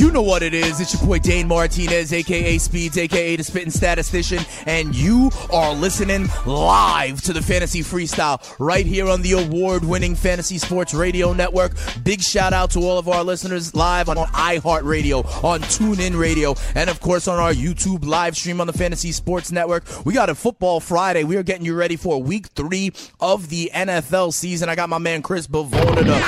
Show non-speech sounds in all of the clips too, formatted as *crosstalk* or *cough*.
You know what it is. It's your boy Dane Martinez, aka Speeds, aka the Spitting Statistician, and you are listening live to the Fantasy Freestyle right here on the award winning Fantasy Sports Radio Network. Big shout out to all of our listeners live on iHeartRadio, on TuneIn Radio, and of course on our YouTube live stream on the Fantasy Sports Network. We got a Football Friday. We are getting you ready for week three of the NFL season. I got my man Chris Bavona, the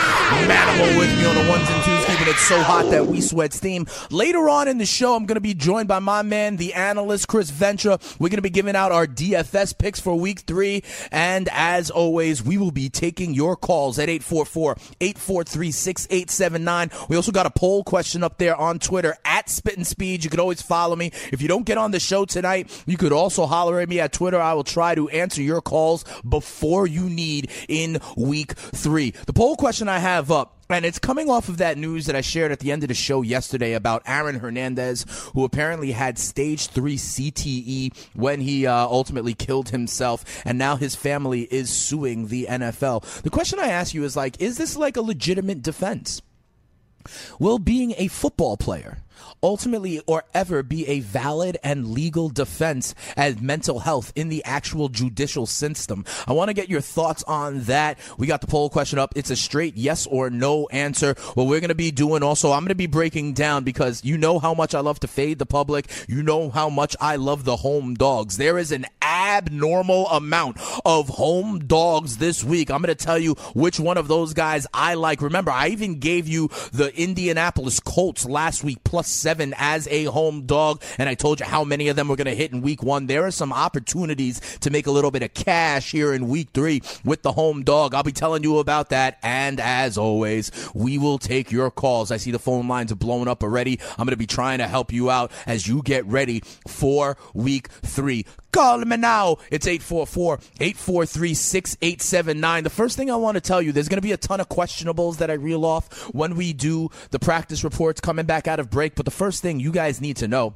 manimal, with me on the ones and twos, keeping it so hot that we sweat theme. Later on in the show, I'm going to be joined by my man, the analyst, Chris Ventura. We're going to be giving out our DFS picks for week three. And as always, we will be taking your calls at 844 843 6879. We also got a poll question up there on Twitter at Spit and Speed. You could always follow me. If you don't get on the show tonight, you could also holler at me at Twitter. I will try to answer your calls before you need in week three. The poll question I have up and it's coming off of that news that I shared at the end of the show yesterday about Aaron Hernandez, who apparently had stage three CTE when he uh, ultimately killed himself, and now his family is suing the NFL. The question I ask you is like, is this like a legitimate defense? Will being a football player ultimately or ever be a valid and legal defense as mental health in the actual judicial system. I want to get your thoughts on that. We got the poll question up. It's a straight yes or no answer. What we're going to be doing also, I'm going to be breaking down because you know how much I love to fade the public. You know how much I love the home dogs. There is an abnormal amount of home dogs this week. I'm going to tell you which one of those guys I like. Remember, I even gave you the Indianapolis Colts last week plus seven as a home dog, and I told you how many of them were going to hit in week one. There are some opportunities to make a little bit of cash here in week three with the home dog. I'll be telling you about that. And as always, we will take your calls. I see the phone lines are blowing up already. I'm going to be trying to help you out as you get ready for week three. Call me now. It's 844 843 6879. The first thing I want to tell you, there's going to be a ton of questionables that I reel off when we do the practice reports coming back out of break. But the first thing you guys need to know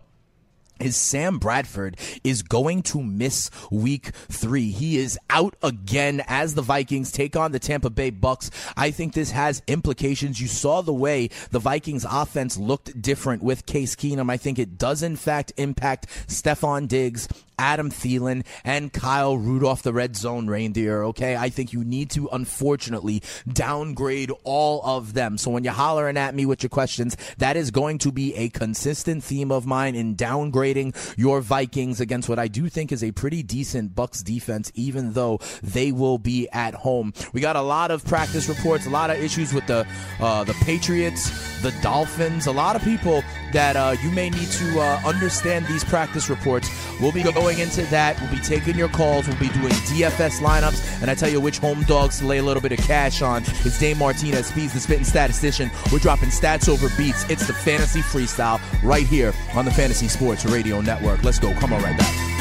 is Sam Bradford is going to miss week three. He is out again as the Vikings take on the Tampa Bay Bucks. I think this has implications. You saw the way the Vikings offense looked different with Case Keenum. I think it does in fact impact Stefon Diggs Adam Thielen, and Kyle Rudolph, the red zone reindeer. Okay, I think you need to unfortunately downgrade all of them. So when you're hollering at me with your questions, that is going to be a consistent theme of mine in downgrading your Vikings against what I do think is a pretty decent Bucks defense, even though they will be at home. We got a lot of practice reports, a lot of issues with the uh, the Patriots, the Dolphins, a lot of people that uh, you may need to uh, understand these practice reports. We'll be going into that. We'll be taking your calls. We'll be doing DFS lineups, and I tell you which home dogs to lay a little bit of cash on. It's Dane Martinez, Speeds the Spitting Statistician. We're dropping stats over beats. It's the Fantasy Freestyle right here on the Fantasy Sports Radio Network. Let's go. Come on right back.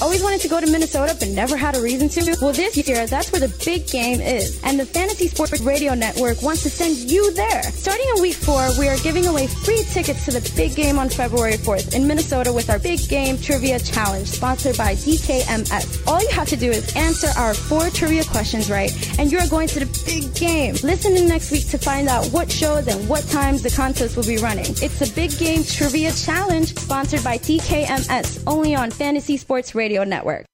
Always wanted to go to Minnesota but never had a reason to? Well, this year, that's where the big game is. And the Fantasy Sports Radio Network wants to send you there. Starting in week four, we are giving away free tickets to the big game on February 4th in Minnesota with our Big Game Trivia Challenge, sponsored by DKMS. All you have to do is answer our four trivia questions right, and you're going to the big game. Listen in next week to find out what shows and what times the contest will be running. It's the Big Game Trivia Challenge, sponsored by DKMS, only on Fantasy Sports Radio Radio Network.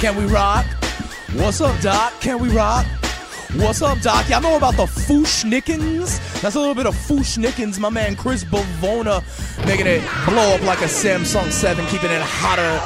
Can we rock? What's up, Doc? Can we rock? What's up, Doc? Y'all know about the Fu-Schnickens? That's a little bit of Fu-Schnickens. My man Chris Bavona making it blow up like a Samsung 7, keeping it hotter,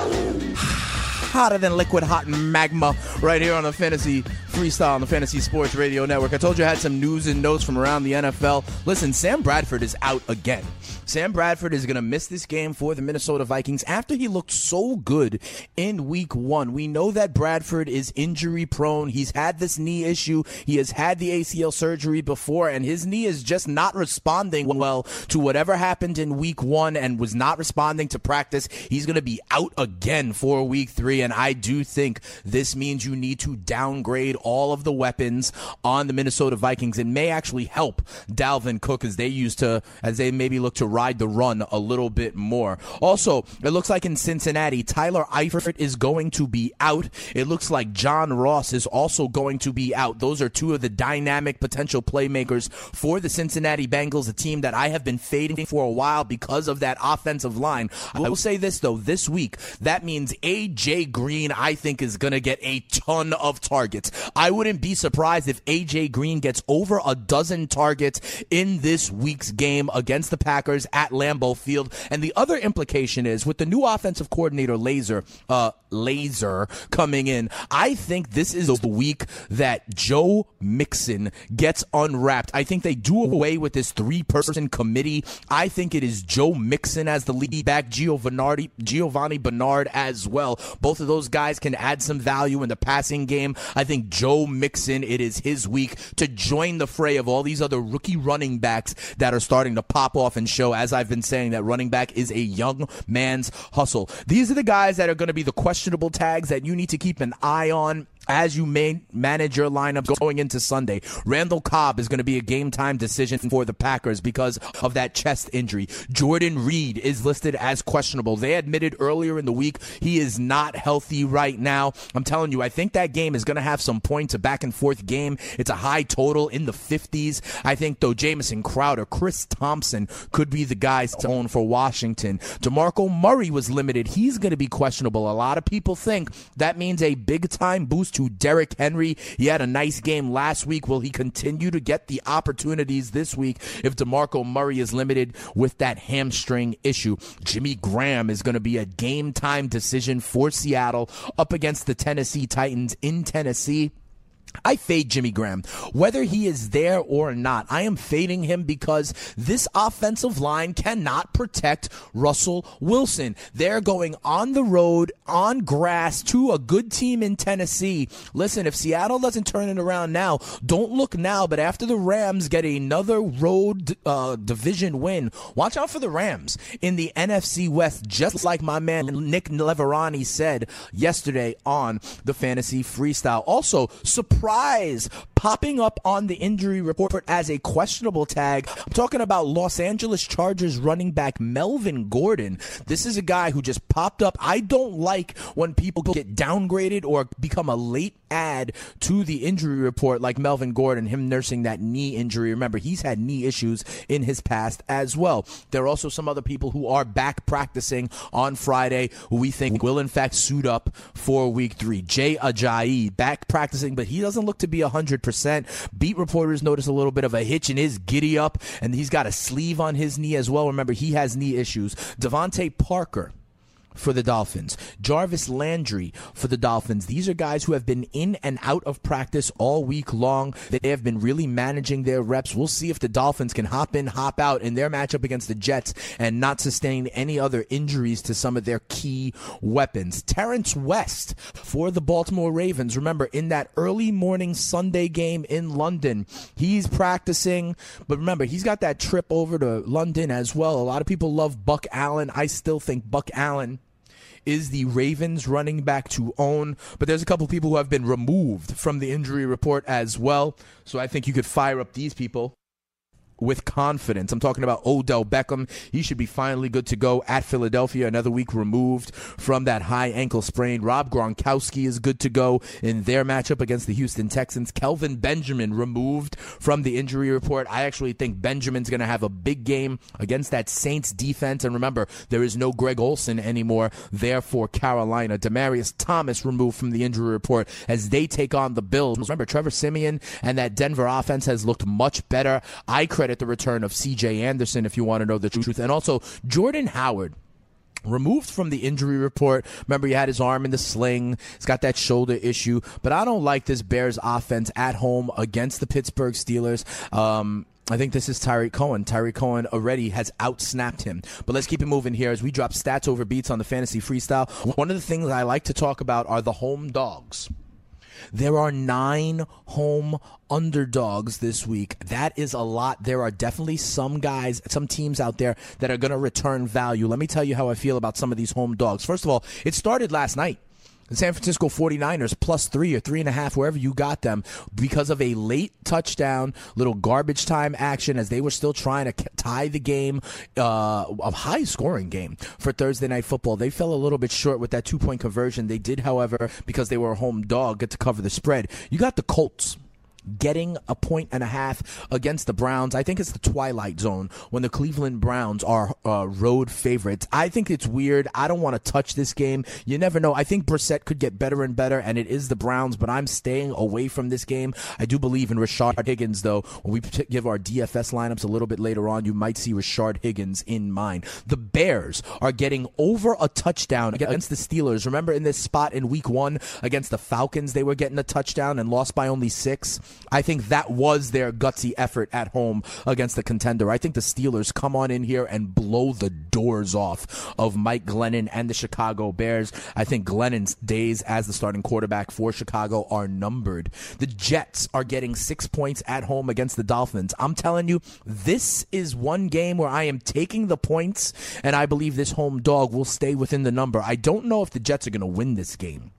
*sighs* hotter than liquid hot magma right here on the Fantasy Freestyle on the Fantasy Sports Radio Network. I told you I had some news and notes from around the NFL. Listen, Sam Bradford is out again. Sam Bradford is going to miss this game for the Minnesota Vikings after he looked so good in week one. We know that Bradford is injury prone. He's had this knee issue. He has had the ACL surgery before, and his knee is just not responding well to whatever happened in week one and was not responding to practice. He's going to be out again for week three, and I do think this means you need to downgrade all of the weapons on the Minnesota Vikings. It may actually help Dalvin Cook as they used to, as they maybe look to ride the run a little bit more. Also, it looks like in Cincinnati, Tyler Eifert is going to be out. It looks like John Ross is also going to be out. Those are two of the dynamic potential playmakers for the Cincinnati Bengals, a team that I have been fading for a while because of that offensive line. I will say this though, this week, that means AJ Green, I think, is going to get a ton of targets. I wouldn't be surprised if AJ Green gets over a dozen targets in this week's game against the Packers at Lambeau Field. And the other implication is with the new offensive coordinator, Lazor, uh, Lazor coming in, I think this is the week that Joe Mixon gets unwrapped. I think they do away with this three person committee. I think it is Joe Mixon as the lead back, Giovanni, Giovanni Bernard as well. Both of those guys can add some value in the passing game. I think Joe Mixon, it is his week to join the fray of all these other rookie running backs that are starting to pop off and show, as I've been saying, that running back is a young man's hustle. These are the guys that are going to be the questionable tags that you need to keep an eye on as you may manage your lineup going into Sunday. Randall Cobb is going to be a game time decision for the Packers because of that chest injury. Jordan Reed is listed as questionable. They admitted earlier in the week he is not healthy right now. I'm telling you, I think that game is going to have some points, a back and forth game. It's a high total in the 50s. I think though Jamison Crowder, Chris Thompson could be the guys to own for Washington. DeMarco Murray was limited. He's going to be questionable. A lot of people think that means a big time boost to Derrick Henry. He had a nice game last week. Will he continue to get the opportunities this week if DeMarco Murray is limited with that hamstring issue? Jimmy Graham is going to be a game time decision for Seattle up against the Tennessee Titans in Tennessee. I fade Jimmy Graham. Whether he is there or not, I am fading him because this offensive line cannot protect Russell Wilson. They're going on the road, on grass, to a good team in Tennessee. Listen, if Seattle doesn't turn it around now, don't look now, but after the Rams get another road uh, division win, watch out for the Rams in the NFC West, just like my man Nick Leverani said yesterday on the Fantasy Freestyle. Also, surprise surprise popping up on the injury report as a questionable tag. I'm talking about Los Angeles Chargers running back Melvin Gordon. This is a guy who just popped up. I don't like when people get downgraded or become a late add to the injury report like Melvin Gordon, him nursing that knee injury. Remember, he's had knee issues in his past as well. There are also some other people who are back practicing on Friday who we think will in fact suit up for week three. Jay Ajayi back practicing, but he doesn't look to be 100%. Beat reporters notice a little bit of a hitch in his giddy up, and he's got a sleeve on his knee as well. Remember, he has knee issues. DeVante Parker for the Dolphins. Jarvis Landry for the Dolphins. These are guys who have been in and out of practice all week long. They have been really managing their reps. We'll see if the Dolphins can hop in, hop out in their matchup against the Jets and not sustain any other injuries to some of their key weapons. Terrance West for the Baltimore Ravens. Remember, in that early morning Sunday game in London, he's practicing, but remember, he's got that trip over to London as well. A lot of people love Buck Allen. I still think Buck Allen is the Ravens running back to own. But there's a couple people who have been removed from the injury report as well. So I think you could fire up these people with confidence. I'm talking about Odell Beckham. He should be finally good to go at Philadelphia. Another week removed from that high ankle sprain. Rob Gronkowski is good to go in their matchup against the Houston Texans. Kelvin Benjamin removed from the injury report. I actually think Benjamin's going to have a big game against that Saints defense. And remember, there is no Greg Olsen anymore there for Carolina. Demaryius Thomas removed from the injury report as they take on the Bills. Remember, Trevor Siemian and that Denver offense has looked much better. I credit the return of CJ Anderson if you want to know the truth. And also Jordan Howard removed from the injury report. Remember, he had his arm in the sling. He's got that shoulder issue. But I don't like this Bears offense at home against the Pittsburgh Steelers. Um, I think this is Tarik Cohen. Tarik Cohen already has outsnapped him. But let's keep it moving here as we drop stats over beats on the fantasy freestyle. One of the things I like to talk about are the home dogs. There are nine home underdogs this week. That is a lot. There are definitely some guys, some teams out there that are going to return value. Let me tell you how I feel about some of these home dogs. First of all, it started last night. The San Francisco 49ers plus three or three and a half, wherever you got them, because of a late touchdown, little garbage time action as they were still trying to tie the game, uh, a high scoring game for Thursday night football. They fell a little bit short with that two point conversion. They did, however, because they were a home dog, get to cover the spread. You got the Colts getting a point and a half against the Browns. I think it's the twilight zone when the Cleveland Browns are uh, road favorites. I think it's weird. I don't want to touch this game. You never know. I think Brissett could get better and better, and it is the Browns, but I'm staying away from this game. I do believe in Rashard Higgins, though. When we give our DFS lineups a little bit later on, you might see Rashard Higgins in mine. The Bears are getting over a touchdown against the Steelers. Remember in this spot in week one against the Falcons, they were getting a touchdown and lost by only six? I think that was their gutsy effort at home against the contender. I think the Steelers come on in here and blow the doors off of Mike Glennon and the Chicago Bears. I think Glennon's days as the starting quarterback for Chicago are numbered. The Jets are getting six points at home against the Dolphins. I'm telling you, this is one game where I am taking the points, and I believe this home dog will stay within the number. I don't know if the Jets are going to win this game.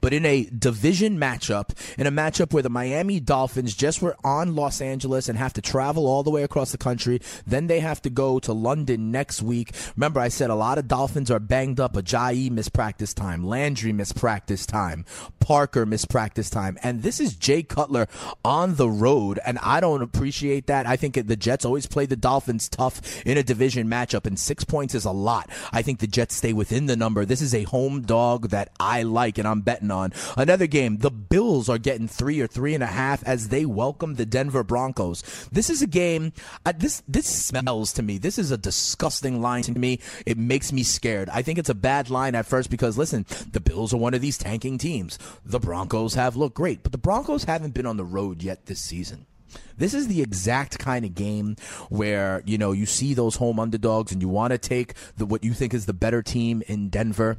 But in a division matchup, in a matchup where the Miami Dolphins just were on Los Angeles and have to travel all the way across the country, then they have to go to London next week. Remember, I said a lot of Dolphins are banged up. Ajayi missed practice time, Landry missed practice time, Parker missed practice time, and this is Jay Cutler on the road, and I don't appreciate that. I think the Jets always play the Dolphins tough in a division matchup, and six points is a lot. I think the Jets stay within the number. This is a home dog that I like, and I'm betting on. Another game, the Bills are getting three or three and a half as they welcome the Denver Broncos. This is a game. Uh, this this smells to me. This is a disgusting line to me. It makes me scared. I think it's a bad line at first because listen, the Bills are one of these tanking teams. The Broncos have looked great, but the Broncos haven't been on the road yet this season. This is the exact kind of game where, you know, you see those home underdogs and you want to take the what you think is the better team in Denver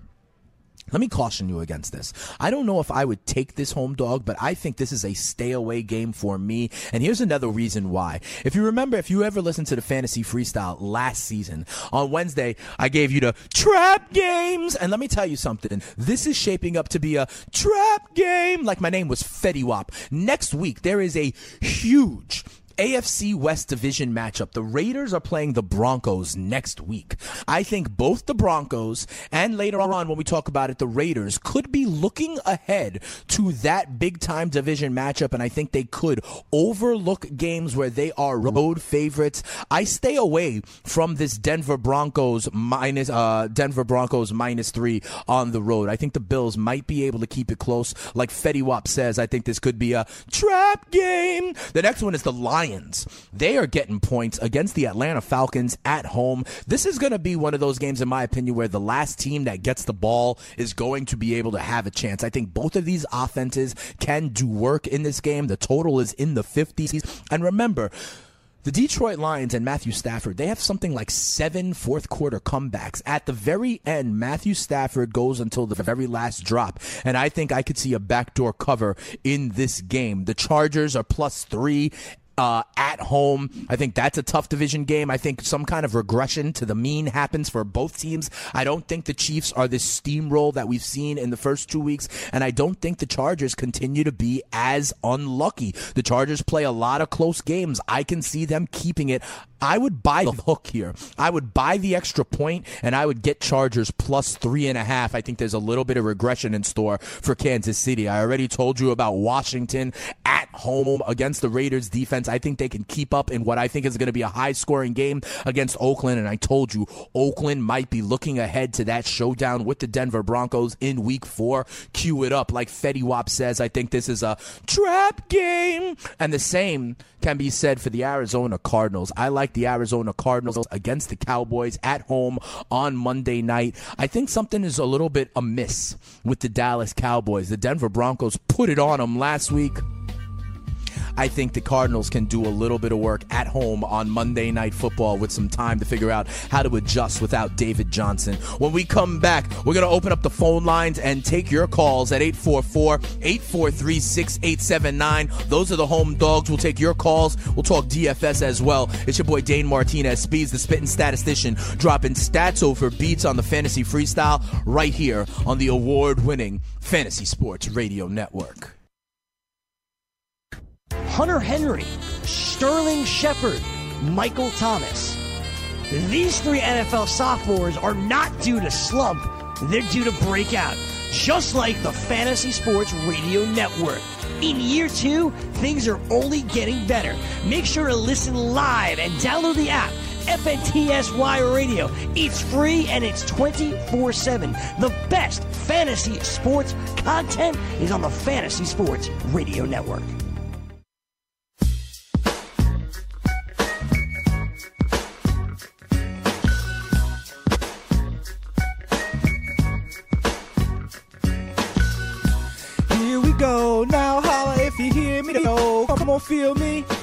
let me caution you against this. I don't know if I would take this home dog, but I think this is a stay away game for me. And here's another reason why. If you remember, if you ever listened to the fantasy freestyle last season, on Wednesday, I gave you the trap games. And let me tell you something. This is shaping up to be a trap game. Like my name was Fetty Wap. Next week, there is a huge AFC West division matchup. The Raiders are playing the Broncos next week. I think both the Broncos and later on when we talk about it, the Raiders could be looking ahead to that big time division matchup. And I think they could overlook games where they are road favorites. I stay away from this Denver Broncos minus, uh, Denver Broncos minus three on the road. I think the Bills might be able to keep it close. Like Fetty Wap says, I think this could be a trap game. The next one is the Lions. Lions. They are getting points against the Atlanta Falcons at home. This is going to be one of those games, in my opinion, where the last team that gets the ball is going to be able to have a chance. I think both of these offenses can do work in this game. The total is in the 50s. And remember, the Detroit Lions and Matthew Stafford, they have something like seven fourth quarter comebacks. At the very end, Matthew Stafford goes until the very last drop. And I think I could see a backdoor cover in this game. The Chargers are plus three uh, at home. I think that's a tough division game. I think some kind of regression to the mean happens for both teams. I don't think the Chiefs are this steamroll that we've seen in the first two weeks, and I don't think the Chargers continue to be as unlucky. The Chargers play a lot of close games. I can see them keeping it. I would buy the hook here. I would buy the extra point, and I would get Chargers plus three and a half. I think there's a little bit of regression in store for Kansas City. I already told you about Washington at home against the Raiders defense. I think they can keep up in what I think is going to be a high scoring game against Oakland. And I told you, Oakland might be looking ahead to that showdown with the Denver Broncos in week four. Cue it up. Like Fetty Wap says, I think this is a trap game. And the same can be said for the Arizona Cardinals. I like like the Arizona Cardinals against the Cowboys at home on Monday night. I think something is a little bit amiss with the Dallas Cowboys. The Denver Broncos put it on them last week. I think the Cardinals can do a little bit of work at home on Monday Night Football with some time to figure out how to adjust without David Johnson. When we come back, we're going to open up the phone lines and take your calls at 844 843 6879. Those are the home dogs. We'll take your calls. We'll talk DFS as well. It's your boy Dane Martinez, Speeds, the spitting statistician, dropping stats over beats on the fantasy freestyle right here on the award winning Fantasy Sports Radio Network. Hunter Henry, Sterling Shepard, Michael Thomas. These three NFL sophomores are not due to slump, they're due to break out, just like the Fantasy Sports Radio Network. In year two, things are only getting better. Make sure to listen live and download the app. FNTSY Radio. It's free and it's 24 7. The best fantasy sports content is on the Fantasy Sports Radio Network. Feel me.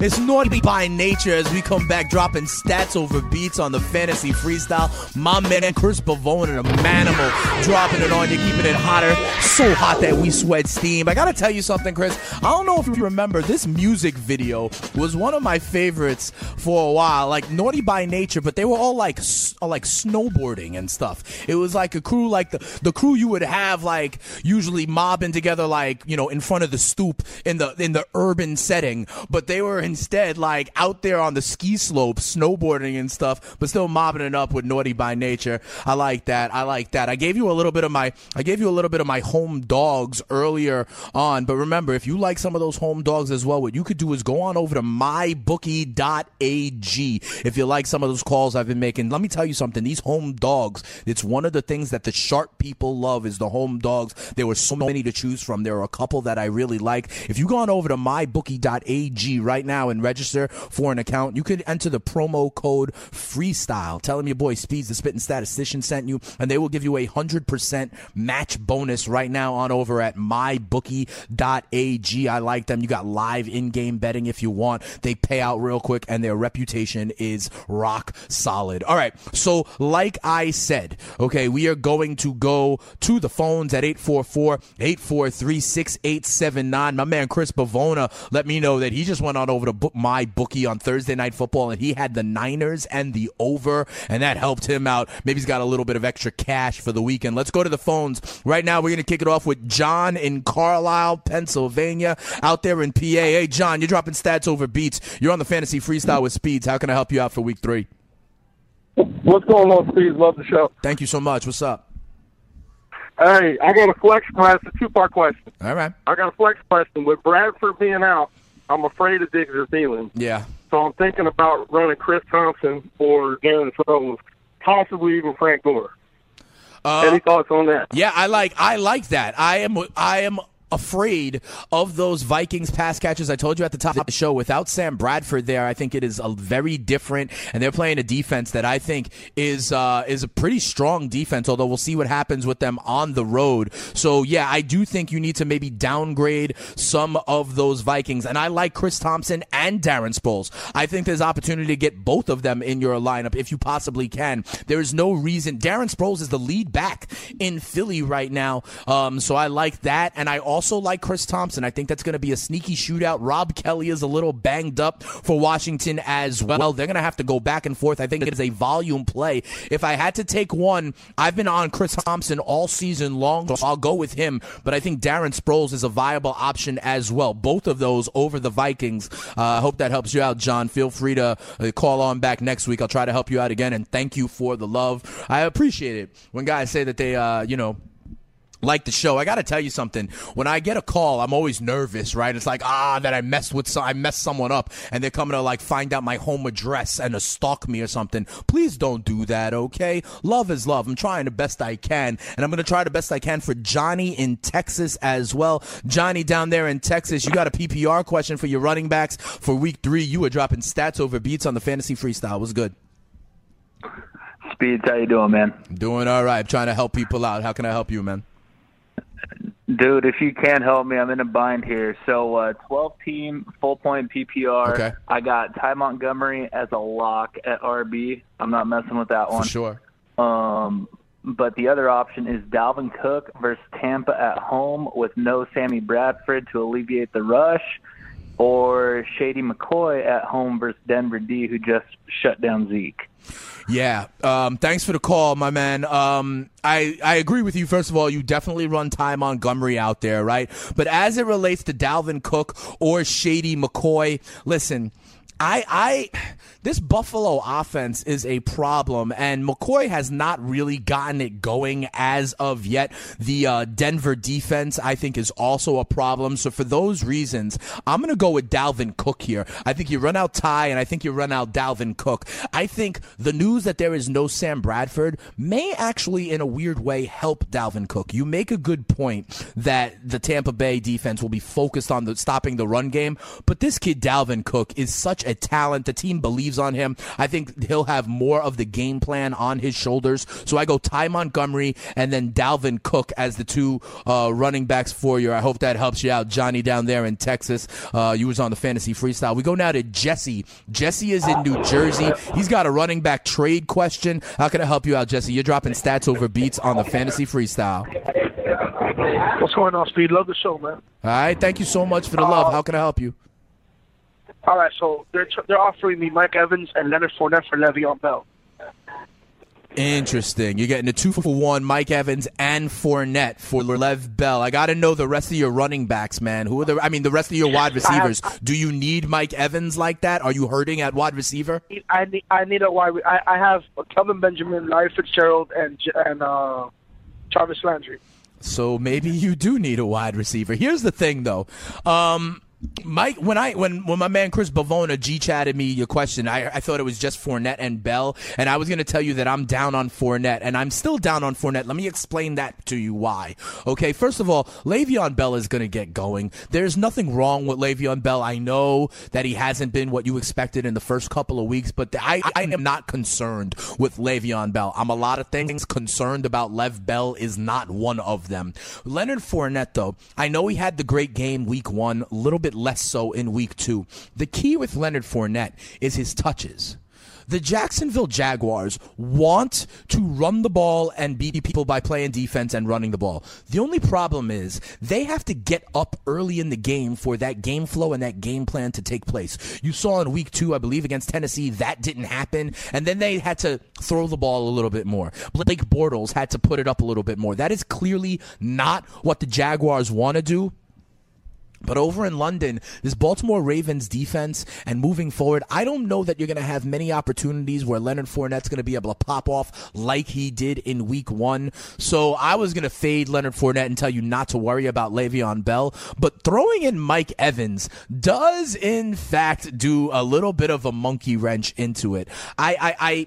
It's naughty by nature as we come back dropping stats over beats on the fantasy freestyle. My man Chris Pavone, a manimal, dropping it on you, keeping it hotter. So hot that we sweat steam. I gotta tell you something, Chris. I don't know if you remember, this music video was one of my favorites for a while. Like naughty by nature, but they were all like like snowboarding and stuff. It was like a crew, like the the crew you would have like usually mobbing together, like you know, in front of the stoop in the in the urban setting. But they were instead like out there on the ski slope, snowboarding and stuff, but still mobbing it up with naughty by nature. I like that. I like that. I gave you a little bit of my I gave you a little bit of my home dogs earlier on, but remember, if you like some of those home dogs as well, what you could do is go on over to mybookie.ag. If you like some of those calls I've been making, let me tell you something. These home dogs, it's one of the things that the sharp people love is the home dogs. There were so many to choose from. There are a couple that I really like. If you go on over to mybookie.ag right now and register for an account, you could enter the promo code freestyle. Tell them your boy Speeds, the spitting statistician, sent you, and they will give you a hundred percent match bonus right now on over at mybookie.ag. I like them. You got live in-game betting if you want. They pay out real quick, and their reputation is rock solid. All right, so like I said, okay, we are going to go to the phones at 844-843-6879. My man Chris Bavona let me know that he just went on over to book my bookie on Thursday night football and he had the Niners and the over and that helped him out. Maybe he's got a little bit of extra cash for the weekend. Let's go to the phones. Right now we're going to kick it off with John in Carlisle, Pennsylvania, out there in PA. Hey John, you're dropping stats over beats. You're on the fantasy freestyle with speeds. How can I help you out for week 3? What's going on, Speeds? Love the show. Thank you so much. What's up? Hey, I got a flex question, a two part question. All right. I got a flex question. With Bradford being out, I'm afraid of Diggs or Thielen. Yeah. So I'm thinking about running Chris Thompson or Darren Sproles, possibly even Frank Gore. Uh, Any thoughts on that? Yeah, I like I like that. I am I am afraid of those Vikings pass catchers. I told you at the top of the show, without Sam Bradford there, I think it is a very different, and they're playing a defense that I think is uh, is a pretty strong defense. Although we'll see what happens with them on the road. So yeah, I do think you need to maybe downgrade some of those Vikings, and I like Chris Thompson and Darren Sproles. I think there's opportunity to get both of them in your lineup if you possibly can. There is no reason. Darren Sproles is the lead back in Philly right now, um, so I like that, and I also like Chris Thompson. I think that's going to be a sneaky shootout. Rob Kelley is a little banged up for Washington as well. They're going to have to go back and forth. I think it is a volume play. If I had to take one, I've been on Chris Thompson all season long, so I'll go with him. But I think Darren Sproles is a viable option as well. Both of those over the Vikings. Uh, I hope that helps you out, John. Feel free to uh, call on back next week. I'll try to help you out again. And thank you for the love. I appreciate it when guys say that they, uh, you know, like the show. I got to tell you something. When I get a call, I'm always nervous, right? It's like, ah, that I messed with some, I messed someone up and they're coming to like find out my home address and to stalk me or something. Please don't do that, okay? Love is love. I'm trying the best I can and I'm going to try the best I can for Johnny in Texas as well. Johnny down there in Texas, you got a PPR question for your running backs for week three. You were dropping stats over beats on the fantasy freestyle. Was good. Speeds, how you doing, man? Doing all right. I'm trying to help people out. How can I help you, man? Dude, if you can't help me, I'm in a bind here. So, uh, 12 team, full point PPR. Okay. I got Ty Montgomery as a lock at RB. I'm not messing with that one. For sure. Um, but the other option is Dalvin Cook versus Tampa at home with no Sammy Bradford to alleviate the rush, or Shady McCoy at home versus Denver D, who just shut down Zeke. Yeah. Um, thanks for the call, my man. Um, I, I agree with you. First of all, you definitely run Ty Montgomery out there, right? But as it relates to Dalvin Cook or Shady McCoy, listen, I, I, this Buffalo offense is a problem, and McCoy has not really gotten it going as of yet. The uh, Denver defense, I think, is also a problem. So for those reasons, I'm going to go with Dalvin Cook here. I think you run out Ty, and I think you run out Dalvin Cook. I think the news that there is no Sam Bradford may actually, in a weird way, help Dalvin Cook. You make a good point that the Tampa Bay defense will be focused on the, stopping the run game, but this kid Dalvin Cook is such a talent. The team believes on him. I think he'll have more of the game plan on his shoulders. So I go Ty Montgomery and then Dalvin Cook as the two uh, running backs for you. I hope that helps you out, Johnny down there in Texas. Uh, you was on the fantasy freestyle. We go now to Jesse. Jesse is in New Jersey. He's got a running back trade question. How can I help you out, Jesse? You're dropping stats over beats on the fantasy freestyle. What's going on, Speed? Love the show, man. All right. Thank you so much for the love. How can I help you? All right, so they're tr- they're offering me Mike Evans and Leonard Fournette for Le'Veon Bell. Interesting. You're getting a two for one, Mike Evans and Fournette for Lev Bell. I got to know the rest of your running backs, man. Who are the? I mean, the rest of your wide receivers. Do you need Mike Evans like that? Are you hurting at wide receiver? I need I need a wide. I, I have Kelvin Benjamin, Larry Fitzgerald, and and uh, Travis Landry. So maybe you do need a wide receiver. Here's the thing, though. Um, Mike, when I when when my man Chris Bavona G chatted me your question, I, I thought it was just Fournette and Bell, and I was going to tell you that I'm down on Fournette, and I'm still down on Fournette. Let me explain that to you why. Okay, first of all, Le'Veon Bell is going to get going. There's nothing wrong with Le'Veon Bell. I know that he hasn't been what you expected in the first couple of weeks, but I I am not concerned with Le'Veon Bell. I'm a lot of things concerned about. Lev Bell is not one of them. Leonard Fournette, though, I know he had the great game week one, a little bit less so in week two. The key with Leonard Fournette is his touches. The Jacksonville Jaguars want to run the ball and beat people by playing defense and running the ball. The only problem is they have to get up early in the game for that game flow and that game plan to take place. You saw in week two, I believe, against Tennessee, that didn't happen. And then they had to throw the ball a little bit more. Blake Bortles had to put it up a little bit more. That is clearly not what the Jaguars want to do. But over in London, this Baltimore Ravens defense and moving forward, I don't know that you're going to have many opportunities where Leonard Fournette's going to be able to pop off like he did in week one. So I was going to fade Leonard Fournette and tell you not to worry about Le'Veon Bell. But throwing in Mike Evans does, in fact, do a little bit of a monkey wrench into it. I, I, I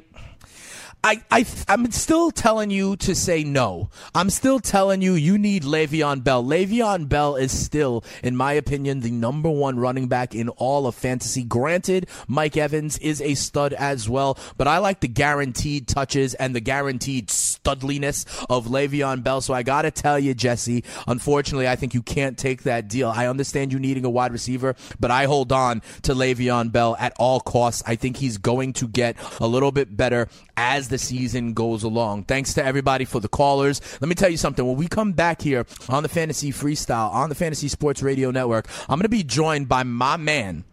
I, I, I'm still telling you to say no. I'm still telling you you need Le'Veon Bell. Le'Veon Bell is still, in my opinion, the number one running back in all of fantasy. Granted, Mike Evans is a stud as well, but I like the guaranteed touches and the guaranteed studliness of Le'Veon Bell. So I got to tell you, Jesse, unfortunately, I think you can't take that deal. I understand you needing a wide receiver, but I hold on to Le'Veon Bell at all costs. I think he's going to get a little bit better as the season goes along. Thanks to everybody for the callers. Let me tell you something. When we come back here on the Fantasy Freestyle, on the Fantasy Sports Radio Network, I'm going to be joined by my man.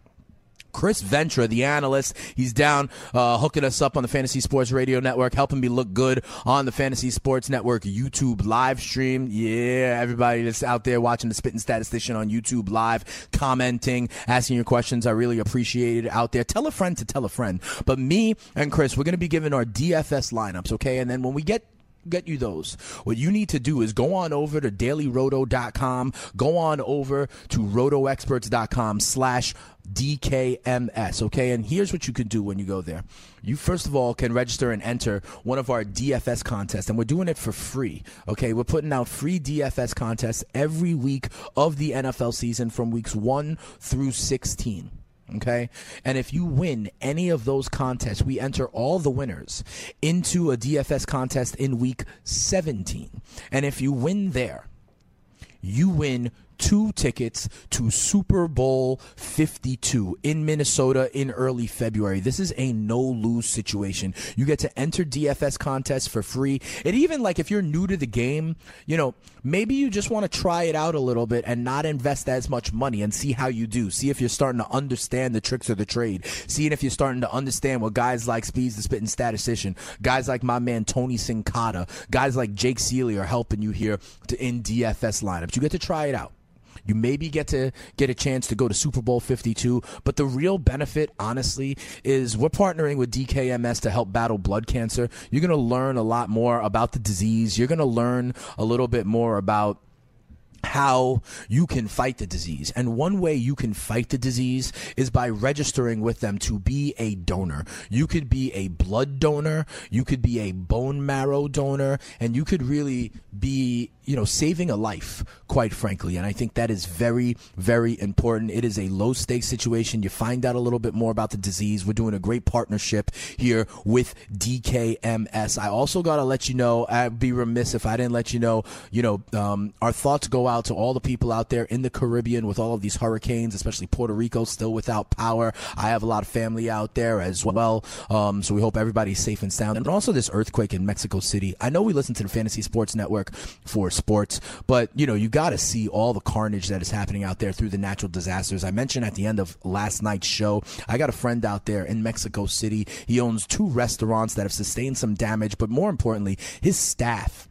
Chris Ventura, the analyst, he's down uh, hooking us up on the Fantasy Sports Radio Network, helping me look good on the Fantasy Sports Network YouTube live stream. Yeah, everybody that's out there watching the Spitting Statistician on YouTube live, commenting, asking your questions, I really appreciate it out there. Tell a friend to tell a friend. But me and Chris, we're going to be giving our DFS lineups, okay? And then when we get get you those. What you need to do is go on over to dailyroto.com, go on over to rotoexperts.com slash DKMS. Okay, and here's what you can do when you go there. You first of all can register and enter one of our DFS contests, and we're doing it for free. Okay, we're putting out free DFS contests every week of the NFL season from weeks 1 through 16. Okay. And if you win any of those contests, we enter all the winners into a DFS contest in week 17. And if you win there, you win two tickets to Super Bowl 52 in Minnesota in early February. This is a no lose situation. You get to enter DFS contests for free. And even like if you're new to the game, you know, maybe you just want to try it out a little bit and not invest as much money and see how you do. See if you're starting to understand the tricks of the trade. Seeing if you're starting to understand what guys like Speeds the Spitting Statistician, guys like my man Tony Sincata, guys like Jake Ciely are helping you here to in DFS lineups. You get to try it out. You maybe get to get a chance to go to Super Bowl 52, but the real benefit, honestly, is we're partnering with DKMS to help battle blood cancer. You're going to learn a lot more about the disease. You're going to learn a little bit more about how you can fight the disease. And one way you can fight the disease is by registering with them to be a donor. You could be a blood donor, you could be a bone marrow donor, and you could really be, you know, saving a life, quite frankly. And I think that is very, very important. It is a low stakes situation. You find out a little bit more about the disease. We're doing a great partnership here with DKMS. I also got to let you know, I'd be remiss if I didn't let you know, you know, um, our thoughts go out to all the people out there in the Caribbean with all of these hurricanes, especially Puerto Rico still without power. I have a lot of family out there as well. Um, so we hope everybody's safe and sound. And also this earthquake in Mexico City. I know we listen to the Fantasy Sports Network for sports, but you know, you got to see all the carnage that is happening out there through the natural disasters. I mentioned at the end of last night's show, I got a friend out there in Mexico City. He owns two restaurants that have sustained some damage, but more importantly, his staff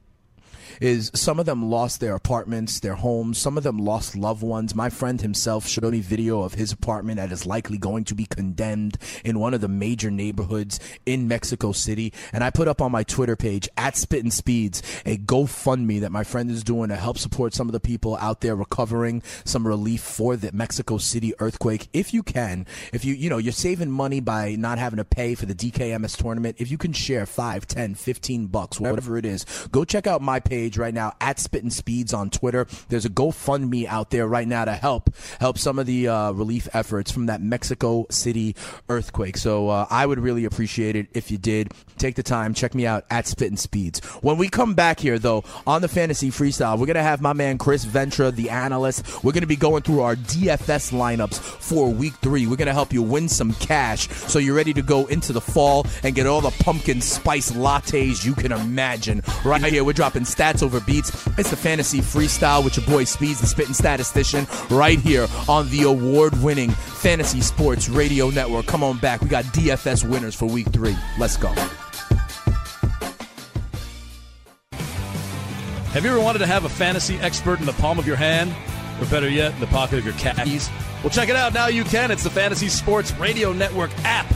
is some of them lost their apartments, their homes. Some of them lost loved ones. My friend himself showed me video of his apartment that is likely going to be condemned in one of the major neighborhoods in Mexico City. And I put up on my Twitter page at Spittin' Speeds a GoFundMe that my friend is doing to help support some of the people out there recovering some relief for the Mexico City earthquake. If you can, if you, you know, you're saving money by not having to pay for the DKMS tournament. If you can share 5, 10, 15 bucks, whatever it is, go check out my page right now at Spittin' Speeds on Twitter. There's a GoFundMe out there right now to help help some of the uh, relief efforts from that Mexico City earthquake. So uh, I would really appreciate it if you did take the time. Check me out at Spittin' Speeds. When we come back here, though, on the Fantasy Freestyle, we're gonna have my man Chris Ventura, the analyst. We're gonna be going through our DFS lineups for Week Three. We're gonna help you win some cash, so you're ready to go into the fall and get all the pumpkin spice lattes you can imagine. Right here, we're dropping stats over beats. It's the Fantasy Freestyle with your boy Speeds, the spitting statistician, right here on the award-winning Fantasy Sports Radio Network. Come on back. We got DFS winners for Week Three. Let's go. Have you ever wanted to have a fantasy expert in the palm of your hand? Or better yet, in the pocket of your khakis? Well, check it out. Now you can. It's the Fantasy Sports Radio Network app.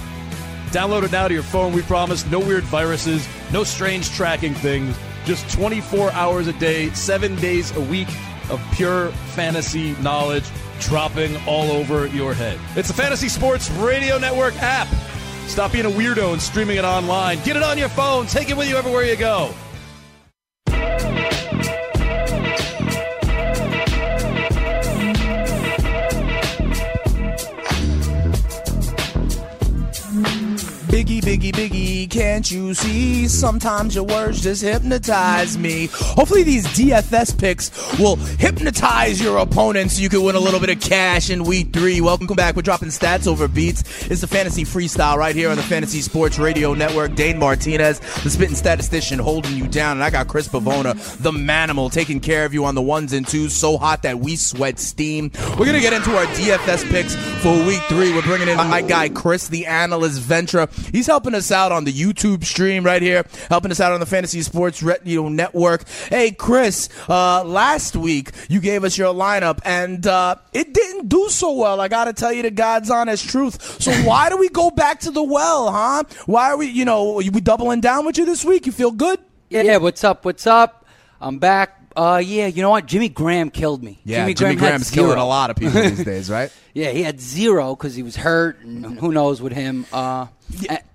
Download it now to your phone. We promise no weird viruses, no strange tracking things, just 24 hours a day, seven days a week of pure fantasy knowledge dropping all over your head. It's the Fantasy Sports Radio Network app. Stop being a weirdo and streaming it online. Get it on your phone. Take it with you everywhere you go. Biggie, biggie, biggie, can't you see? Sometimes your words just hypnotize me. Hopefully, these DFS picks will hypnotize your opponents so you can win a little bit of cash in week three. Welcome back. We're dropping stats over beats. It's the fantasy freestyle right here on the Fantasy Sports Radio Network. Dane Martinez, the spitting statistician, holding you down. And I got Chris Pavona, the manimal, taking care of you on the ones and twos. So hot that we sweat steam. We're going to get into our DFS picks for week three. We're bringing in my guy, Chris, the analyst Ventura. He's helping us out on the YouTube stream right here, helping us out on the Fantasy Sports you know, Network. Hey, Chris, uh, last week you gave us your lineup and uh, it didn't do so well. I got to tell you the God's honest truth. So *laughs* why do we go back to the well, huh? Why are we, you know, we doubling down with you this week? You feel good? Yeah, yeah. what's up? What's up? I'm back. Uh, yeah, you know what? Jimmy Graham killed me. Yeah, Jimmy, Jimmy, Graham's killing a lot of people these days, *laughs* right? Yeah, he had zero because he was hurt, and who knows with him. Uh,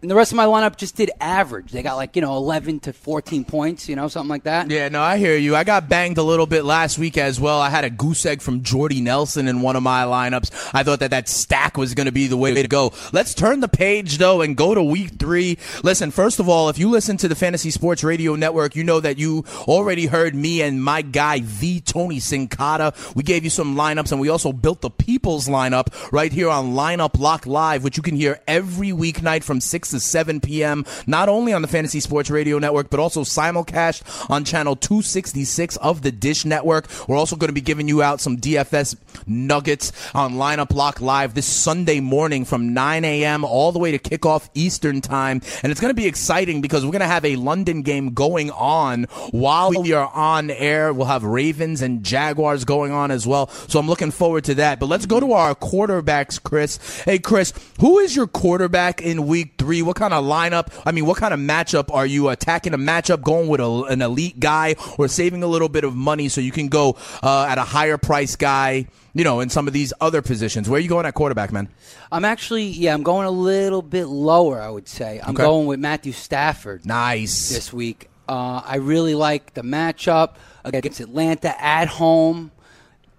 and the rest of my lineup just did average. They got like you know 11 to 14 points, you know, something like that. Yeah, no, I hear you. I got banged a little bit last week as well. I had a goose egg from Jordy Nelson in one of my lineups. I thought that that stack was going to be the way to go. Let's turn the page though and go to week three. Listen, first of all, if you listen to the Fantasy Sports Radio Network, you know that you already heard me and my guy the Tony Sincata. We gave you some lineups and we also built the people's lineup right here on Lineup Lock Live, which you can hear every weeknight from 6 to 7 p.m. Not only on the Fantasy Sports Radio Network, but also simulcast on channel 266 of the Dish Network. We're also going to be giving you out some DFS nuggets on Lineup Lock Live this Sunday morning from 9 a.m. all the way to kickoff Eastern Time. And it's going to be exciting because we're going to have a London game going on while we are on air. We'll have Ravens and Jaguars going on as well. So I'm looking forward to that. But let's go to our quarterbacks, Chris. Hey, Chris, who is your quarterback in week three? What kind of lineup? I mean, what kind of matchup are you attacking a matchup, going with a, an elite guy, or saving a little bit of money so you can go uh, at a higher price guy? You know, in some of these other positions, where are you going at quarterback, man? I'm actually, yeah, I'm going a little bit lower. I would say I'm Okay. going with Matthew Stafford. Nice this week. Uh, I really like the matchup against Atlanta at home,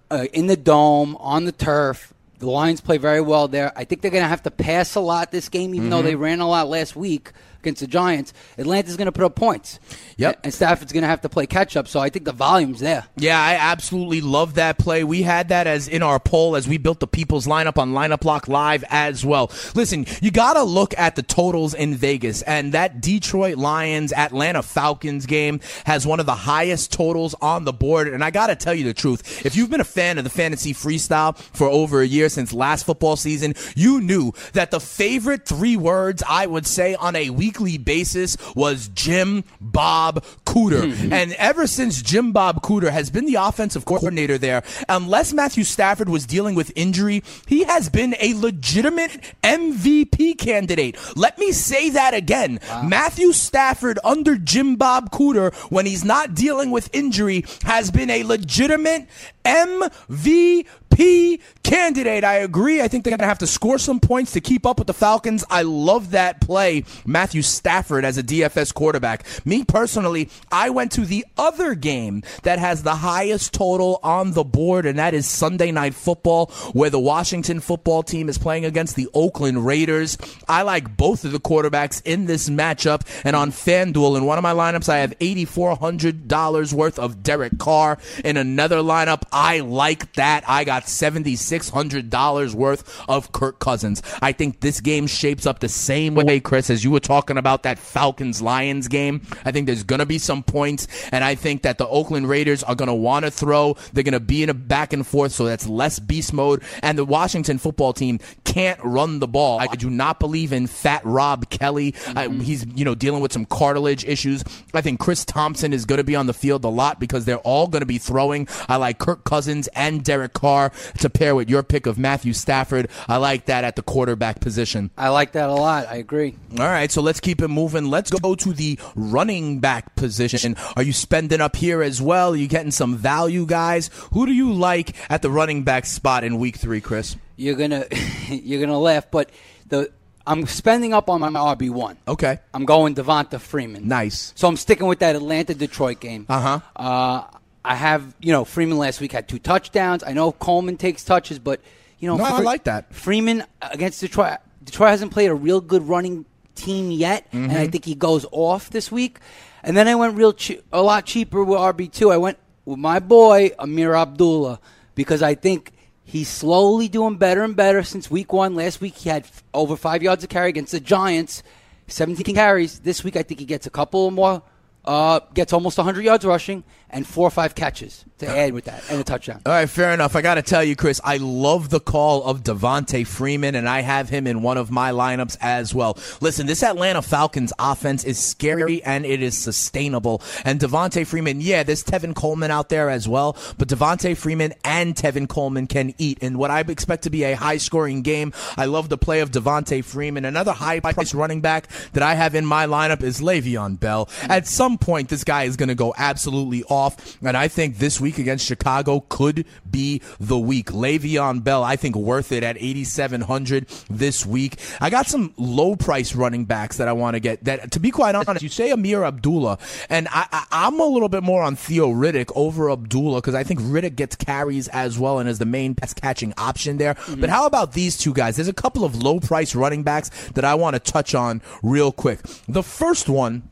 uh, in the dome, on the turf. The Lions play very well there. I think they're going to have to pass a lot this game, even though Mhm. they ran a lot last week against the Giants. Atlanta's going to put up points. Yep. And Stafford's going to have to play catch up, so I think the volume's there. Yeah, I absolutely love that play. We had that as in our poll as we built the people's lineup on Lineup Lock Live as well. Listen, you got to look at the totals in Vegas, and that Detroit Lions Atlanta Falcons game has one of the highest totals on the board. And I got to tell you the truth. If you've been a fan of the fantasy freestyle for over a year since last football season, you knew that the favorite three words I would say on a weekly basis was Jim Bob Cooter. *laughs* and ever since Jim Bob Cooter has been the offensive coordinator there, unless Matthew Stafford was dealing with injury, he has been a legitimate MVP candidate. Let me say that again. Matthew Stafford under Jim Bob Cooter, when he's not dealing with injury, has been a legitimate MVP candidate. I agree. I think they're going to have to score some points to keep up with the Falcons. I love that play, Matthew Stafford as a DFS quarterback. Me personally, I went to the other game that has the highest total on the board, and that is Sunday Night Football, where the Washington football team is playing against the Oakland Raiders. I like both of the quarterbacks in this matchup, and on FanDuel, in one of my lineups, I have $8,400 worth of Derek Carr. In another lineup, I like that. I got $7,600 worth of Kirk Cousins. I think this game shapes up the same way, Chris, as you were talking about that Falcons Lions game. I think there's going to be some points, and I think that the Oakland Raiders are going to want to throw. They're going to be in a back and forth, so that's less beast mode. And the Washington football team can't run the ball. I do not believe in Fat Rob Kelley. I, mm-hmm. he's you know dealing with some cartilage issues. I think Chris Thompson is going to be on the field a lot because they're all going to be throwing. I like Kirk Cousins and Derek Carr to pair with your pick of Matthew Stafford. I like that at the quarterback position. I like that a lot. I agree. All right, so let's keep it moving. Let's go to the running back position. Are you spending up here as well? Are you getting some value, guys? Who do you like at the running back spot in week three, Chris? You're gonna *laughs* you're gonna laugh, but the I'm spending up on my RB one. Okay. I'm going Devonta Freeman. Nice. So I'm sticking with that Atlanta Detroit game. Uh-huh. Uh I have you know Freeman last week had two touchdowns. I know Coleman takes touches, but you know No, I like that. Freeman against Detroit. Detroit hasn't played a real good running team yet, and I Mhm. think he goes off this week. And then I went real che- a lot cheaper with RB two. I went with my boy Ameer Abdullah because I think he's slowly doing better and better since week one. Last week he had f- over five yards of carry against the Giants, seventeen carries. This week I think he gets a couple more. Uh, gets almost 100 yards rushing and four or five catches to add with that and a touchdown. All right, fair enough. I got to tell you, Chris, I love the call of Devonta Freeman, and I have him in one of my lineups as well. Listen, this Atlanta Falcons offense is scary and it is sustainable. And Devonta Freeman, yeah, there's Tevin Coleman out there as well, but Devonta Freeman and Tevin Coleman can eat. And what I expect to be a high scoring game, I love the play of Devonta Freeman. Another high priced running back that I have in my lineup is Le'Veon Bell. At some point, this guy is going to go absolutely off. And I think this week against Chicago could be the week. Le'Veon Bell, I think worth it at 8,700 this week. I got some low price running backs that I want to get. That, to be quite honest, you say Ameer Abdullah, and I, I, I'm a little bit more on Theo Riddick over Abdullah because I think Riddick gets carries as well and is the main pass catching option there. Mm-hmm. But how about these two guys? There's a couple of low price running backs that I want to touch on real quick. The first one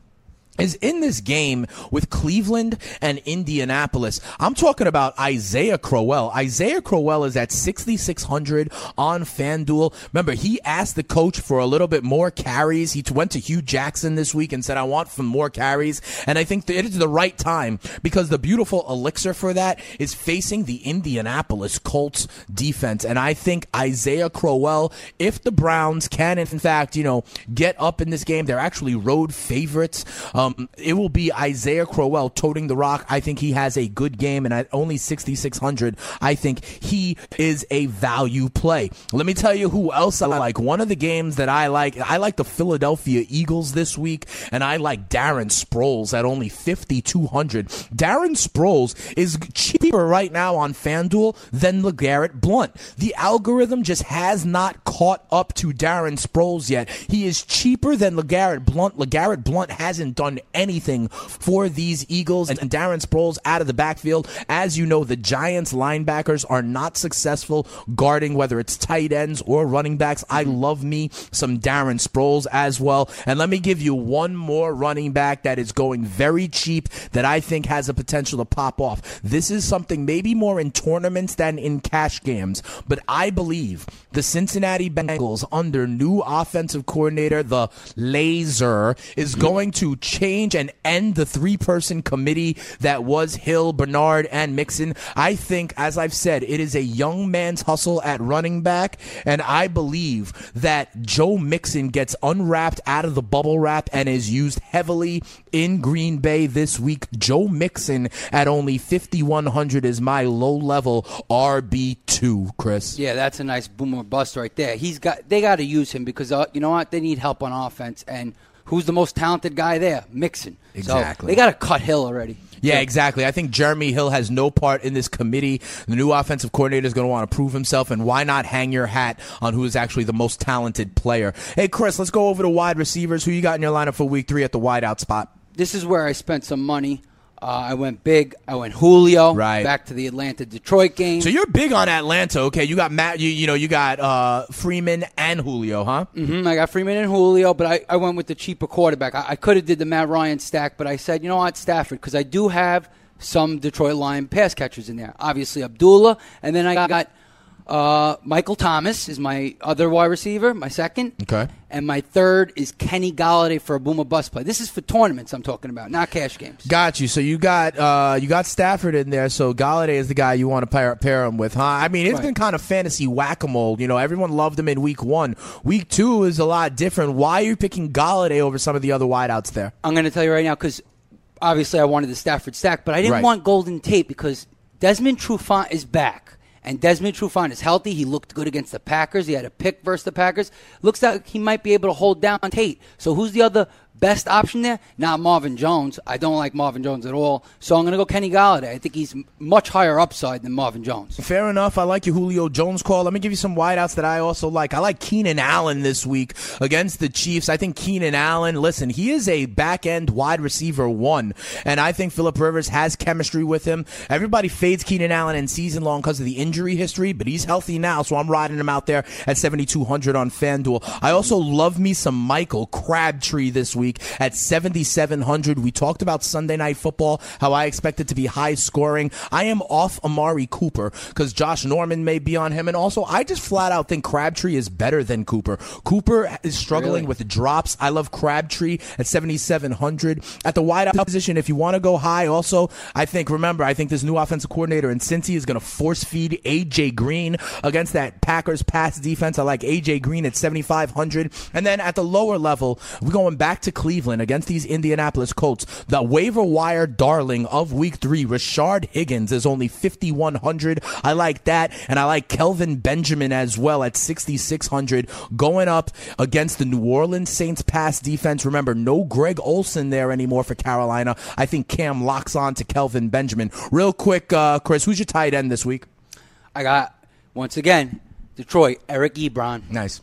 is in this game with Cleveland and Indianapolis. I'm talking about Isaiah Crowell. Isaiah Crowell is at 6,600 on FanDuel. Remember, he asked the coach for a little bit more carries. He went to Hue Jackson this week and said, I want some more carries. And I think it is the right time because the beautiful elixir for that is facing the Indianapolis Colts defense. And I think Isaiah Crowell, if the Browns can, in fact, you know, get up in this game, they're actually road favorites. Um, Um, it will be Isaiah Crowell toting the rock. I think he has a good game, and at only 6,600, I think he is a value play. Let me tell you who else I like. One of the games that I like, I like the Philadelphia Eagles this week, and I like Darren Sproles at only 5,200. Darren Sproles is cheaper right now on FanDuel than LeGarrette Blunt. The algorithm just has not caught up to Darren Sproles yet. He is cheaper than LeGarrette Blunt. LeGarrette Blunt hasn't done anything for these Eagles and Darren Sproles out of the backfield. As you know, the Giants linebackers are not successful guarding whether it's tight ends or running backs. I mm-hmm. love me some Darren Sproles as well. And let me give you one more running back that is going very cheap that I think has a potential to pop off. This is something maybe more in tournaments than in cash games, but I believe the Cincinnati Bengals under new offensive coordinator, the Lazor, is mm-hmm. going to change and end the three person committee that was Hill, Bernard, and Mixon. I think, as I've said, it is a young man's hustle at running back, and I believe that Joe Mixon gets unwrapped out of the bubble wrap and is used heavily in Green Bay this week. Joe Mixon at only 5,100 is my low level RB2, Chris. Yeah, that's a nice boomer bust right there. He's got they got to use him because uh, you know what they need help on offense and who's the most talented guy there? Mixon. Exactly. So they got to cut Hill already. Yeah, exactly. I think Jeremy Hill has no part in this committee. The new offensive coordinator is going to want to prove himself, and why not hang your hat on who is actually the most talented player? Hey, Chris, let's go over to wide receivers. Who you got in your lineup for week three at the wideout spot? This is where I spent some money. Uh, I went big. I went Julio. Right. Back to the Atlanta Detroit game. So you're big on Atlanta, okay? You got Matt. You you know you got uh, Freeman and Julio, huh? hmm I got Freeman and Julio, but I, I went with the cheaper quarterback. I, I could have did the Matt Ryan stack, but I said, you know what, Stafford, because I do have some Detroit Lion pass catchers in there. Obviously Abdullah, and then I got uh, Michael Thomas is my other wide receiver, my second. Okay. And my third is Kenny Golladay for a boomer bust play. This is for tournaments I'm talking about, not cash games. Got you. So you got uh, you got Stafford in there. So Golladay is the guy you want to pair, pair him with, huh? I mean, it's Right. been kind of fantasy whack a mole. You know, everyone loved him in week one. Week two is a lot different. Why are you picking Golladay over some of the other wideouts there? I'm going to tell you right now because obviously I wanted the Stafford stack, but I didn't Right. want Golden Tate because Desmond Trufant is back. And Desmond Trufant is healthy. He looked good against the Packers. He had a pick versus the Packers. Looks like he might be able to hold down Tate. So who's the other best option there? Not Marvin Jones. I don't like Marvin Jones at all. So I'm going to go Kenny Golladay. I think he's much higher upside than Marvin Jones. Fair enough. I like your Julio Jones call. Let me give you some wideouts that I also like. I like Keenan Allen this week against the Chiefs. I think Keenan Allen, listen, he is a back end wide receiver one, and I think Philip Rivers has chemistry with him. Everybody fades Keenan Allen in season long because of the injury history, but he's healthy now, so I'm riding him out there at 7,200 on FanDuel. I also love me some Michael Crabtree this week at 7,700. We talked about Sunday Night Football, how I expect it to be high scoring. I am off Amari Cooper because Josh Norman may be on him. And also, I just flat out think Crabtree is better than Cooper. Cooper is struggling Really? with drops. I love Crabtree at 7,700. At the wideout position, if you want to go high, also, I think, remember, I think this new offensive coordinator in Cincy is going to force feed A.J. Green against that Packers pass defense. I like A.J. Green at 7,500. And then at the lower level, we're going back to Cleveland, against these Indianapolis Colts, the waiver wire darling of week three, Rashard Higgins, is only 5,100. I like that. And I like Kelvin Benjamin as well at 6,600 going up against the New Orleans Saints pass defense. Remember, no Greg Olsen there anymore for Carolina. I think Cam locks on to Kelvin Benjamin. Real quick, uh, Chris, who's your tight end this week? I got once again Detroit Eric Ebron. Nice,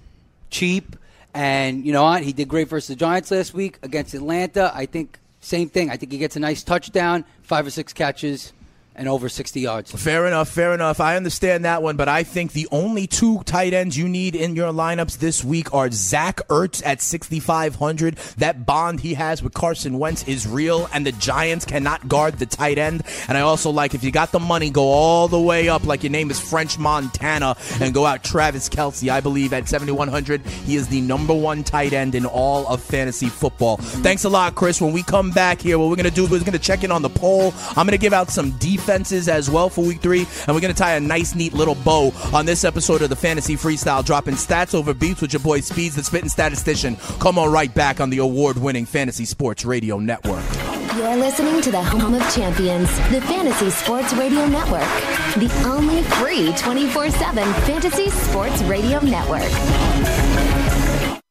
cheap, and you know what? He did great versus the Giants last week against Atlanta. I think same thing. I think he gets a nice touchdown, five or six catches and over 60 yards. Fair enough, fair enough. I understand that one, but I think the only two tight ends you need in your lineups this week are Zach Ertz at 6,500. That bond he has with Carson Wentz is real, and the Giants cannot guard the tight end. And I also like if you got the money, go all the way up like your name is French Montana and go out Travis Kelce. I believe at 7,100, he is the number one tight end in all of fantasy football. Thanks a lot, Chris. When we come back here, what we're going to do is we're going to check in on the poll. I'm going to give out some defense defenses as well for week three. And we're going to tie a nice, neat little bow on this episode of the Fantasy Freestyle, dropping stats over beats with your boy Speeds, the spitting statistician. Come on right back on the award winning Fantasy Sports Radio Network. You're listening to the home of champions, the Fantasy Sports Radio Network, the only free 24 7 Fantasy Sports Radio Network.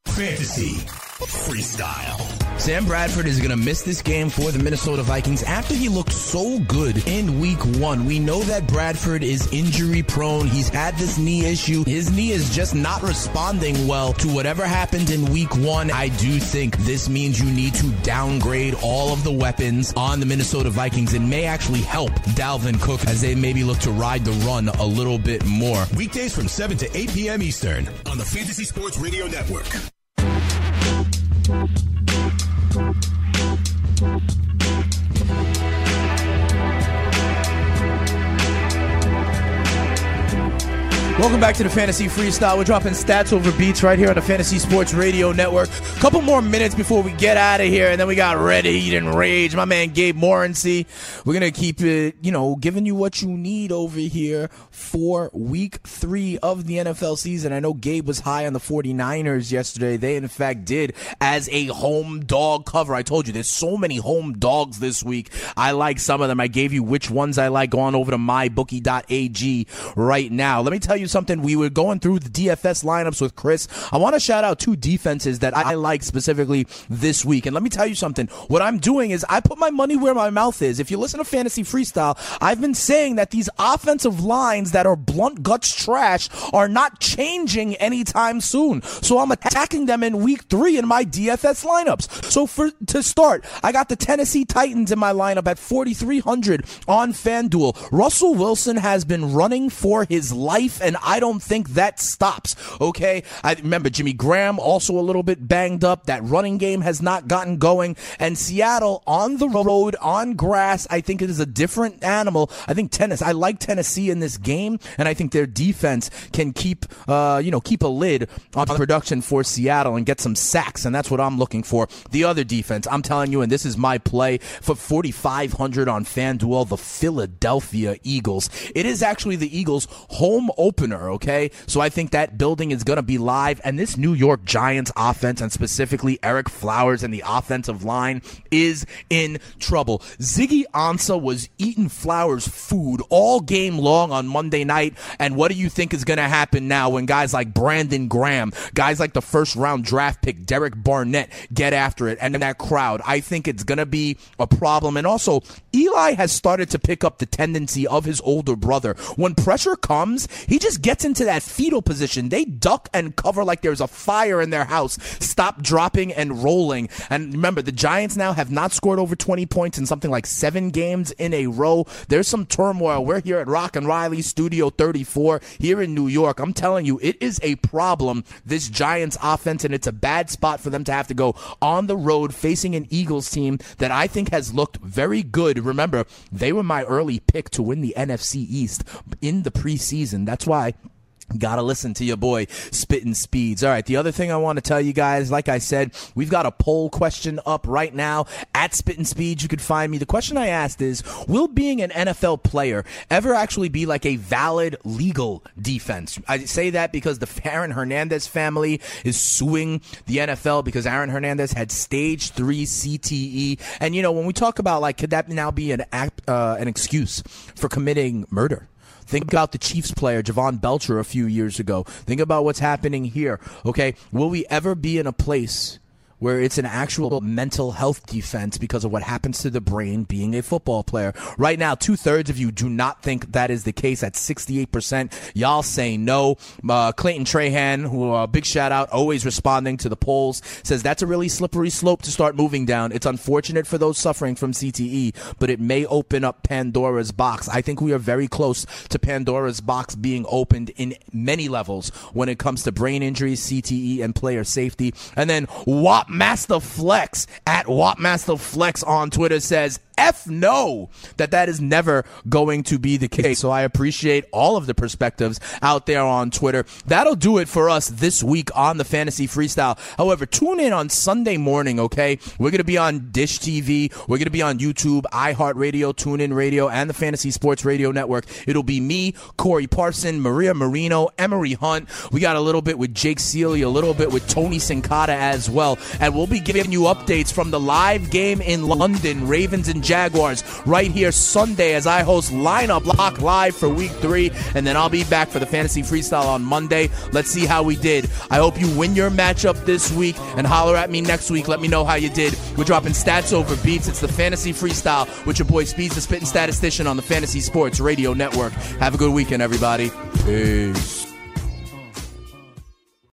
Fantasy Freestyle. Sam Bradford is going to miss this game for the Minnesota Vikings after he looked so good in week one. We know that Bradford is injury prone. He's had this knee issue. His knee is just not responding well to whatever happened in week one. I do think this means you need to downgrade all of the weapons on the Minnesota Vikings and may actually help Dalvin Cook as they maybe look to ride the run a little bit more. Weekdays from 7 to 8 p.m. Eastern on the Fantasy Sports Radio Network. Thank you. Welcome back to the Fantasy Freestyle. We're dropping stats over beats right here on the Fantasy Sports Radio Network. A Couple more minutes before we get out of here, and then we got Red Heat and Rage. My man Gabe Morency. We're gonna keep it, you know, giving you what you need over here for Week Three of the NFL season. I know Gabe was high on the 49ers yesterday. They in fact did as a home dog cover. I told you there's so many home dogs this week. I like some of them. I gave you which ones I like. Go on over to mybookie.ag right now. Let me tell you something. We were going through the DFS lineups with Chris. I want to shout out two defenses that I like specifically this week. And let me tell you something. What I'm doing is I put my money where my mouth is. If you listen to Fantasy Freestyle, I've been saying that these offensive lines that are blunt guts trash are not changing anytime soon. So I'm attacking them in week three in my DFS lineups. So for to start, I got the Tennessee Titans in my lineup at 4,300 on FanDuel. Russell Wilson has been running for his life and I don't think that stops. Okay. I remember Jimmy Graham also a little bit banged up. That running game has not gotten going. And Seattle on the road on grass, I think it is a different animal. I think tennis. I like Tennessee in this game, and I think their defense can keep, uh, you know, keep a lid on production for Seattle and get some sacks, and that's what I'm looking for. The other defense, I'm telling you, and this is my play for 4,500 on FanDuel, the Philadelphia Eagles. It is actually the Eagles' home opener, okay? So I think that building is going to be live, and this New York Giants offense, and specifically Ereck Flowers and the offensive line, is in trouble. Ziggy Ansah was eating Flowers' food all game long on Monday night, and what do you think is going to happen now when guys like Brandon Graham, guys like the first round draft pick Derek Barnett get after it, and that crowd? I think it's going to be a problem. And also, Eli has started to pick up the tendency of his older brother. When pressure comes, he just gets into that fetal position. They duck and cover like there's a fire in their house, stop dropping and rolling. And remember, the Giants now have not scored over 20 points in something like seven games in a row. There's some turmoil. We're here at Rock and Riley Studio 34 here in New York. I'm telling you, it is a problem, this Giants offense, and it's a bad spot for them to have to go on the road facing an Eagles team that I think has looked very good. Remember, they were my early pick to win the NFC East in the preseason. That's why Gotta listen to your boy spitting Speeds. All right, the other thing I want to tell you guys, like I said, we've got a poll question up right now at spitting Speeds. You can find me. The question I asked is Will being an NFL player ever actually be like a valid legal defense? I say that because the *laughs* Aaron Hernandez family is suing the NFL because Aaron Hernandez had stage three CTE. And, you know, when we talk about like, could that now be an, act, uh, an excuse for committing murder? Think about the Chiefs player, Jovan Belcher, a few years ago. Think about what's happening here. Okay. Will we ever be in a place where it's an actual mental health defense because of what happens to the brain being a football player. Right now, two thirds of you do not think that is the case at 68%. Y'all say no. Uh, Clayton Trahan, who a uh, big shout out, always responding to the polls, says that's a really slippery slope to start moving down. It's unfortunate for those suffering from CTE, but it may open up Pandora's box. I think we are very close to Pandora's box being opened in many levels when it comes to brain injuries, CTE, and player safety. And then WAP Master Flex at WAP Master Flex on Twitter says F no that that is never going to be the case. So I appreciate all of the perspectives out there on Twitter. That'll do it for us this week on the Fantasy Freestyle. However, tune in on Sunday morning, okay? We're going to be on Dish TV. We're going to be on YouTube, iHeartRadio, TuneIn Radio, and the Fantasy Sports Radio Network. It'll be me, Corey Parson, Maria Marino, Emory Hunt. We got a little bit with Jake Ciely, a little bit with Tony Sincata as well. And we'll be giving you updates from the live game in London, Ravens and Jaguars right here Sunday as I host Lineup Lock Live for week three. And then I'll be back for the Fantasy Freestyle on Monday. Let's see how we did. I hope you win your matchup this week and holler at me next week. Let me know how you did. We're dropping stats over beats. It's the Fantasy Freestyle with your boy Speeds, the spitting statistician on the Fantasy Sports Radio Network. Have a good weekend, everybody. Peace.